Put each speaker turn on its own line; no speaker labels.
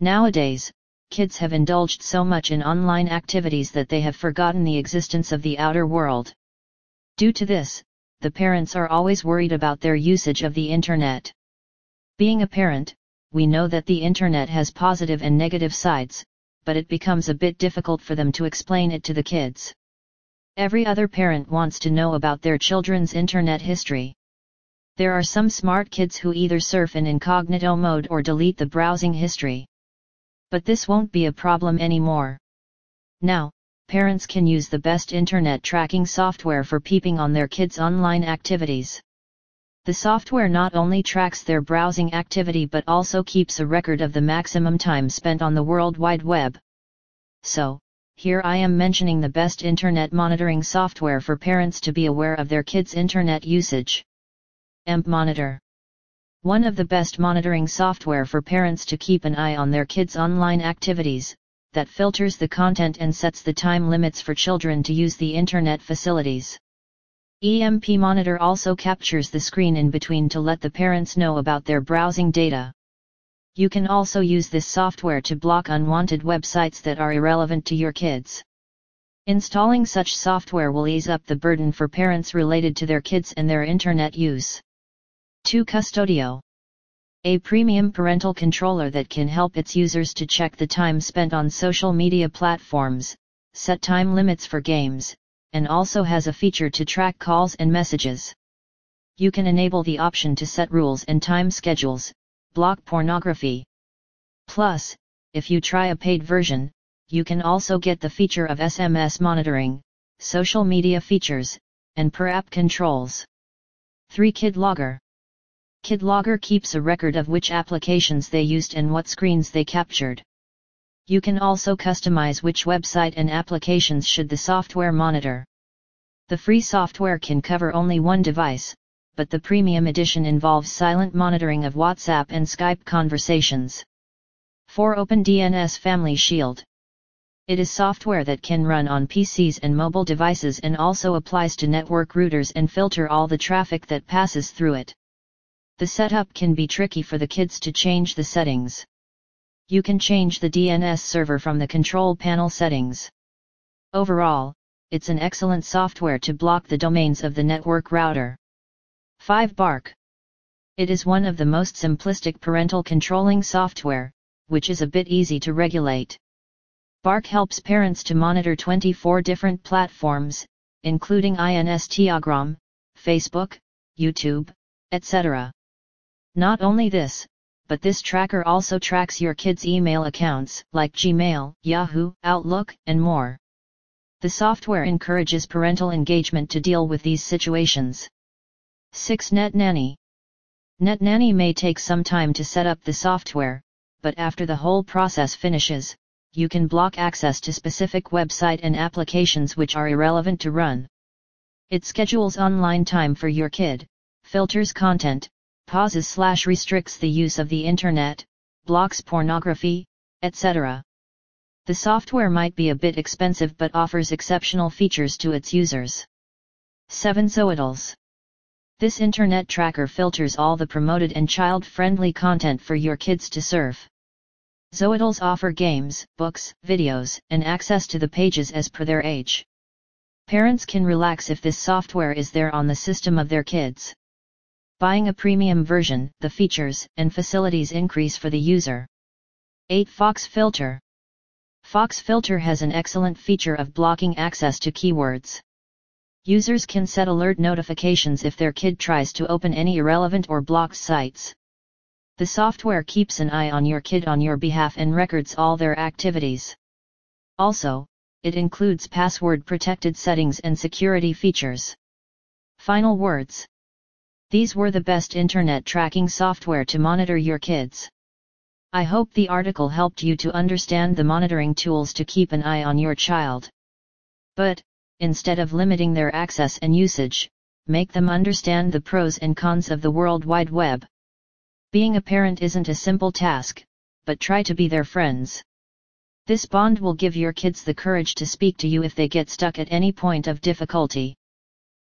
Nowadays, kids have indulged so much in online activities that they have forgotten the existence of the outer world. Due to this, the parents are always worried about their usage of the internet. Being a parent, we know that the internet has positive and negative sides, but it becomes a bit difficult for them to explain it to the kids. Every other parent wants to know about their children's internet history. There are some smart kids who either surf in incognito mode or delete the browsing history. But this won't be a problem anymore. Now, parents can use the best internet tracking software for peeping on their kids' online activities. The software not only tracks their browsing activity but also keeps a record of the maximum time spent on the World Wide Web. So, here I am mentioning the best internet monitoring software for parents to be aware of their kids' internet usage. EMP Monitor One of the best monitoring software for parents to keep an eye on their kids' online activities, that filters the content and sets the time limits for children to use the internet facilities. EMP Monitor also captures the screen in between to let the parents know about their browsing data. You can also use this software to block unwanted websites that are irrelevant to your kids. Installing such software will ease up the burden for parents related to their kids and their internet use. 2 Qustodio A premium parental controller that can help its users to check the time spent on social media platforms, set time limits for games, and also has a feature to track calls and messages. You can enable the option to set rules and time schedules, block pornography. Plus, if you try a paid version, you can also get the feature of SMS monitoring, social media features, and per app controls. 3 Kid Logger Kid Logger keeps a record of which applications they used and what screens they captured. You can also customize which website and applications should the software monitor. The free software can cover only one device, but the premium edition involves silent monitoring of WhatsApp and Skype conversations. 4 OpenDNS Family Shield It is software that can run on PCs and mobile devices and also applies to network routers and filter all the traffic that passes through it. The setup can be tricky for the kids to change the settings you can change the DNS server from the control panel settings. Overall, it's an excellent software to block the domains of the network router. 5 Bark It is one of the most simplistic parental controlling software, which is a bit easy to regulate. Bark helps parents to monitor 24 different platforms, including Instagram, Facebook, YouTube, etc. Not only this, but this tracker also tracks your kids' email accounts, like Gmail, Yahoo, Outlook, and more. The software encourages parental engagement to deal with these situations. 6. NetNanny NetNanny may take some time to set up the software, but after the whole process finishes, you can block access to specific website and applications which are irrelevant to run. It schedules online time for your kid, filters content, pauses slash restricts the use of the internet, blocks pornography, etc. The software might be a bit expensive but offers exceptional features to its users. 7 Zoodles This internet tracker filters all the promoted and child-friendly content for your kids to surf. Zoodles offer games, books, videos, and access to the pages as per their age. Parents can relax if this software is there on the system of their kids. Buying a premium version, the features and facilities increase for the user. 8. Fox Filter Fox Filter has an excellent feature of blocking access to keywords. Users can set alert notifications if their kid tries to open any irrelevant or blocked sites. The software keeps an eye on your kid on your behalf and records all their activities. Also, it includes password protected settings and security features. Final words these were the best internet tracking software to monitor your kids. I hope the article helped you to understand the monitoring tools to keep an eye on your child. But, instead of limiting their access and usage, make them understand the pros and cons of the World Wide Web. Being a parent isn't a simple task, but try to be their friends. This bond will give your kids the courage to speak to you if they get stuck at any point of difficulty.